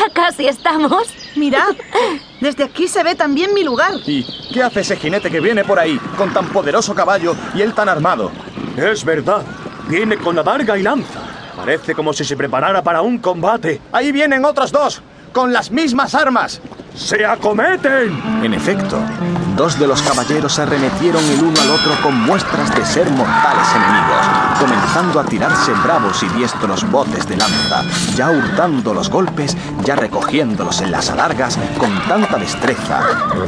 Ya casi estamos. Mirad, desde aquí se ve también mi lugar. ¿Y qué hace ese jinete que viene por ahí, con tan poderoso caballo y él tan armado? Es verdad. Viene con adarga y lanza. Parece como si se preparara para un combate. Ahí vienen otros dos, con las mismas armas. ¡Se acometen! En efecto, dos de los caballeros arremetieron el uno al otro con muestras de ser mortales enemigos, comenzando a tirarse bravos y diestros botes de lanza, ya hurtando los golpes, ya recogiéndolos en las alargas con tanta destreza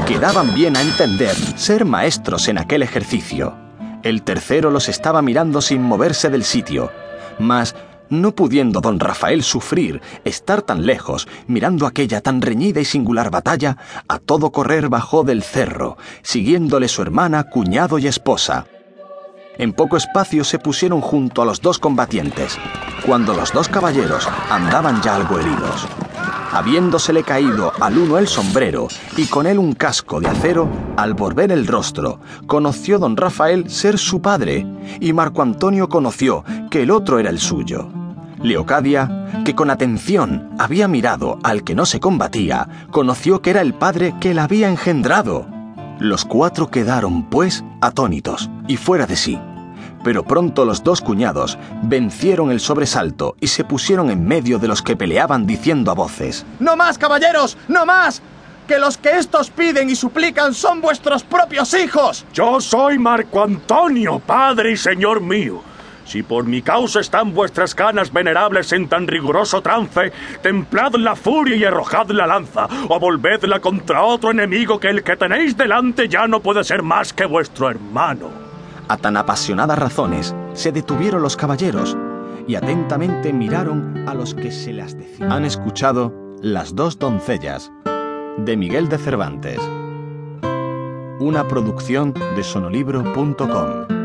que daban bien a entender ser maestros en aquel ejercicio. El tercero los estaba mirando sin moverse del sitio, mas no pudiendo don Rafael sufrir estar tan lejos, mirando aquella tan reñida y singular batalla, a todo correr bajó del cerro, siguiéndole su hermana, cuñado y esposa. En poco espacio se pusieron junto a los dos combatientes, cuando los dos caballeros andaban ya algo heridos. Habiéndosele caído al uno el sombrero y con él un casco de acero, al volver el rostro, conoció don Rafael ser su padre, y Marco Antonio conoció que el otro era el suyo. Leocadia, que con atención había mirado al que no se combatía, conoció que era el padre que la había engendrado. Los cuatro quedaron, pues, atónitos y fuera de sí. Pero pronto los dos cuñados vencieron el sobresalto y se pusieron en medio de los que peleaban diciendo a voces, ¡No más, caballeros! ¡No más! Que los que estos piden y suplican son vuestros propios hijos. Yo soy Marco Antonio, padre y señor mío. Si por mi causa están vuestras canas venerables en tan riguroso trance, templad la furia y arrojad la lanza, o volvedla contra otro enemigo que el que tenéis delante ya no puede ser más que vuestro hermano. A tan apasionadas razones se detuvieron los caballeros y atentamente miraron a los que se las decían. Han escuchado Las dos doncellas de Miguel de Cervantes. Una producción de sonolibro.com.